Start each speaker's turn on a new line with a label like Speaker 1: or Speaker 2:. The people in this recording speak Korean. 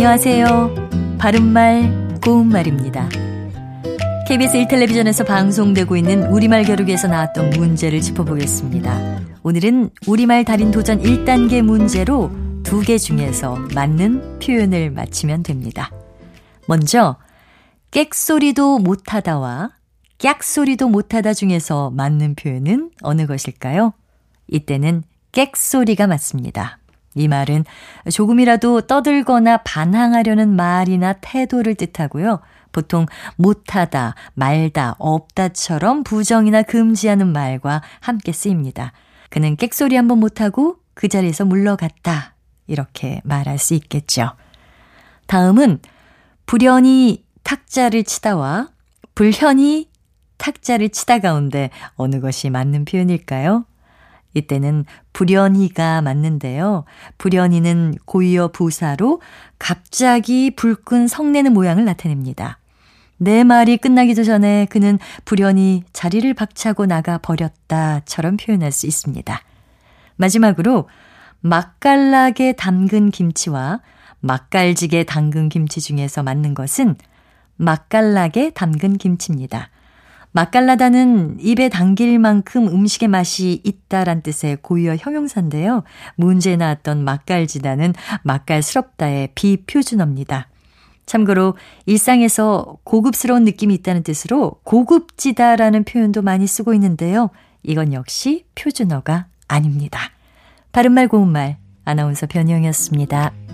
Speaker 1: 안녕하세요. 바른말, 고운말입니다. KBS 1텔레비전에서 방송되고 있는 우리말 겨루기에서 나왔던 문제를 짚어보겠습니다. 오늘은 우리말 달인 도전 1단계 문제로 두 개 중에서 맞는 표현을 맞히면 됩니다. 먼저, 객소리도 못하다와 깍소리도 못하다 중에서 맞는 표현은 어느 것일까요? 이때는 객소리가 맞습니다. 이 말은 조금이라도 떠들거나 반항하려는 말이나 태도를 뜻하고요. 보통 못하다, 말다, 없다처럼 부정이나 금지하는 말과 함께 쓰입니다. 그는 객소리 한번 못하고 그 자리에서 물러갔다. 이렇게 말할 수 있겠죠. 다음은 불현이 탁자를 치다와 불현이 탁자를 치다 가운데 어느 것이 맞는 표현일까요? 이때는 불연희가 맞는데요. 불연희는 고유어 부사로 갑자기 불끈 성내는 모양을 나타냅니다. 내 말이 끝나기도 전에 그는 불연히 자리를 박차고 나가 버렸다처럼 표현할 수 있습니다. 마지막으로 맛깔나게 담근 김치와 맛깔지게 담근 김치 중에서 맞는 것은 맛깔나게 담근 김치입니다. 맛깔나다는 입에 당길 만큼 음식의 맛이 있다란 뜻의 고유어 형용사인데요. 문제에 나왔던 맛깔지다는 맛깔스럽다의 비표준어입니다. 참고로 일상에서 고급스러운 느낌이 있다는 뜻으로 고급지다라는 표현도 많이 쓰고 있는데요. 이건 역시 표준어가 아닙니다. 바른말 고운말 아나운서 변희영이었습니다.